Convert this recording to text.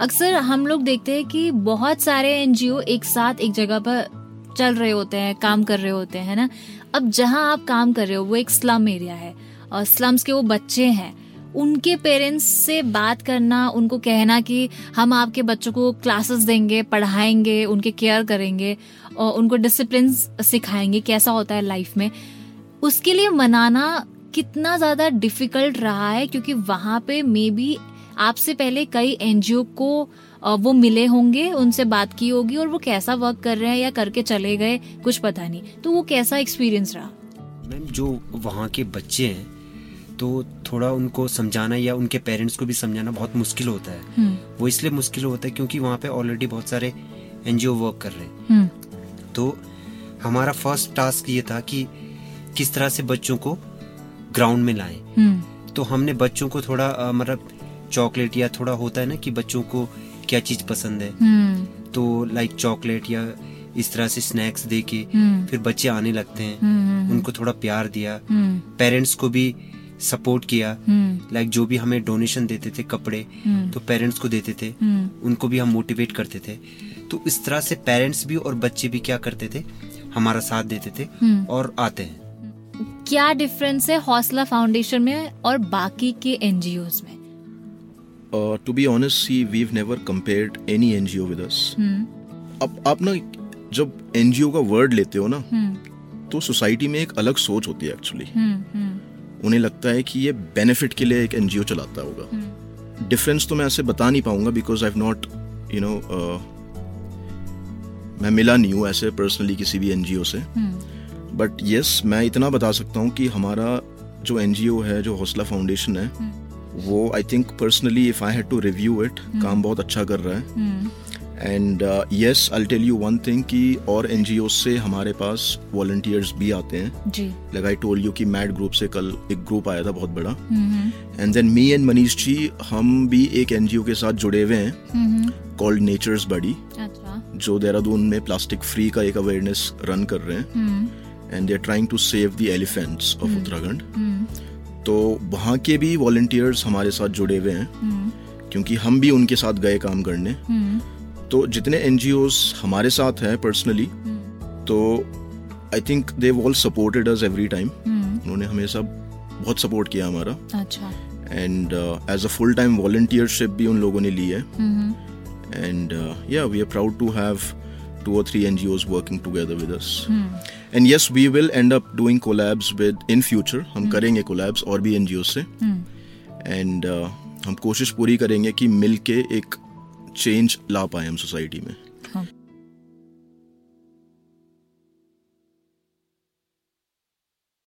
अक्सर हम लोग देखते हैं कि बहुत सारे एनजीओ एक साथ एक जगह पर चल रहे होते हैं, काम कर रहे होते हैं ना? अब जहाँ आप काम कर रहे हो, वो एक स्लम एरिया है और स्लम्स के वो बच्चे हैं। उनके पेरेंट्स से बात करना, उनको कहना कि हम आपके बच्चों को क्लासेस देंगे, पढ़ाएँगे, उनके केयर करेंगे और उनको डिसिप्लिन सिखाएँगे, कैसा होता है लाइफ में। उसके लिए मनाना कितना ज़्यादा डिफ़िकल्ट रहा है, क्योंकि वहाँ पे मे बी आपसे पहले कई एनजीओ को वो मिले होंगे उनसे बात की होगी और वो कैसा वर्क कर रहे हैं या करके चले गए कुछ पता नहीं तो वो कैसा एक्सपीरियंस रहा मैम जो वहाँ के बच्चे हैं तो थोड़ा उनको समझाना या उनके पेरेंट्स को भी समझाना बहुत मुश्किल होता है हम्म। वो इसलिए मुश्किल होता है क्योंकि वहाँ पे ऑलरेडी बहुत सारे एनजीओ वर्क कर रहे हैं हम्म। तो हमारा फ़र्स्ट टास्क ये था कि किस तरह से बच्चों को ग्राउंड में लाएँ हम्म। तो हमने बच्चों को थोड़ा मतलब चॉकलेट या थोड़ा होता है ना कि बच्चों को क्या चीज़ पसंद है। तो लाइक चॉकलेट या इस तरह से स्नैक्स दे के फिर बच्चे आने लगते हैं। उनको थोड़ा प्यार दिया। पेरेंट्स को भी सपोर्ट किया। लाइक जो भी हमें डोनेशन देते थे कपड़े तो पेरेंट्स को देते थे। उनको भी हम मोटिवेट करते थे। तो इस तरह से पेरेंट्स भी और बच्चे भी क्या करते थे? हमारा साथ देते थे और आते हैं। क्या डिफरेंस है हौसला फाउंडेशन में और बाकी के एनजीओ में? To be honest see we never compared any NGO with us अब आप ना जब एनजीओ का वर्ड लेते हो ना hmm. तो सोसाइटी में एक अलग सोच होती है एक्चुअली उन्हें लगता है कि ये बेनिफिट के लिए एक एनजीओ चलाता होगा। डिफरेंस तो मैं ऐसे बता नहीं पाऊँगा because I not you know मैं मिला नहीं हूँ ऐसे पर्सनली किसी भी एनजीओ से। But hmm. यस मैं इतना बता सकता हूँ कि हमारा जो एनजीओ है जो हौसला फाउंडेशन है hmm. वो I think personally if I had to review it काम बहुत अच्छा कर रहा है। And yes I tell you one thing कि और एनजीओ से हमारे पास वॉल्टियर्स भी आते हैं। लाइक आई टोल यू कि मैड ग्रुप से कल एक ग्रुप आया था बहुत बड़ा। And then me and Manish ji हम भी एक एनजीओ के साथ जुड़े हुए हैं। कॉल्ड नेचर्स बडी जो देहरादून में प्लास्टिक फ्री का एक अवेयरनेस रन कर रहे हैं। And they are trying to save the elephants of Uttarakhand तो वहाँ के भी वॉल्टियर्स हमारे साथ जुड़े हुए हैं क्योंकि हम भी उनके साथ गए काम करने। तो जितने एन हमारे साथ हैं पर्सनली तो I think they all supported us every time उन्होंने हमेशा बहुत सपोर्ट किया हमारा। अच्छा। And as a full time volunteership भी उन लोगों ने ली है। And yeah we are proud to have two or three NGOs working together with us. Hmm. And yes we will end up doing collabs with in future हम hmm. करेंगे collabs और भी एन जी ओ से। hmm. And uh, हम कोशिश पूरी करेंगे कि मिल के एक चेंज ला पाए हम सोसाइटी में। हाँ.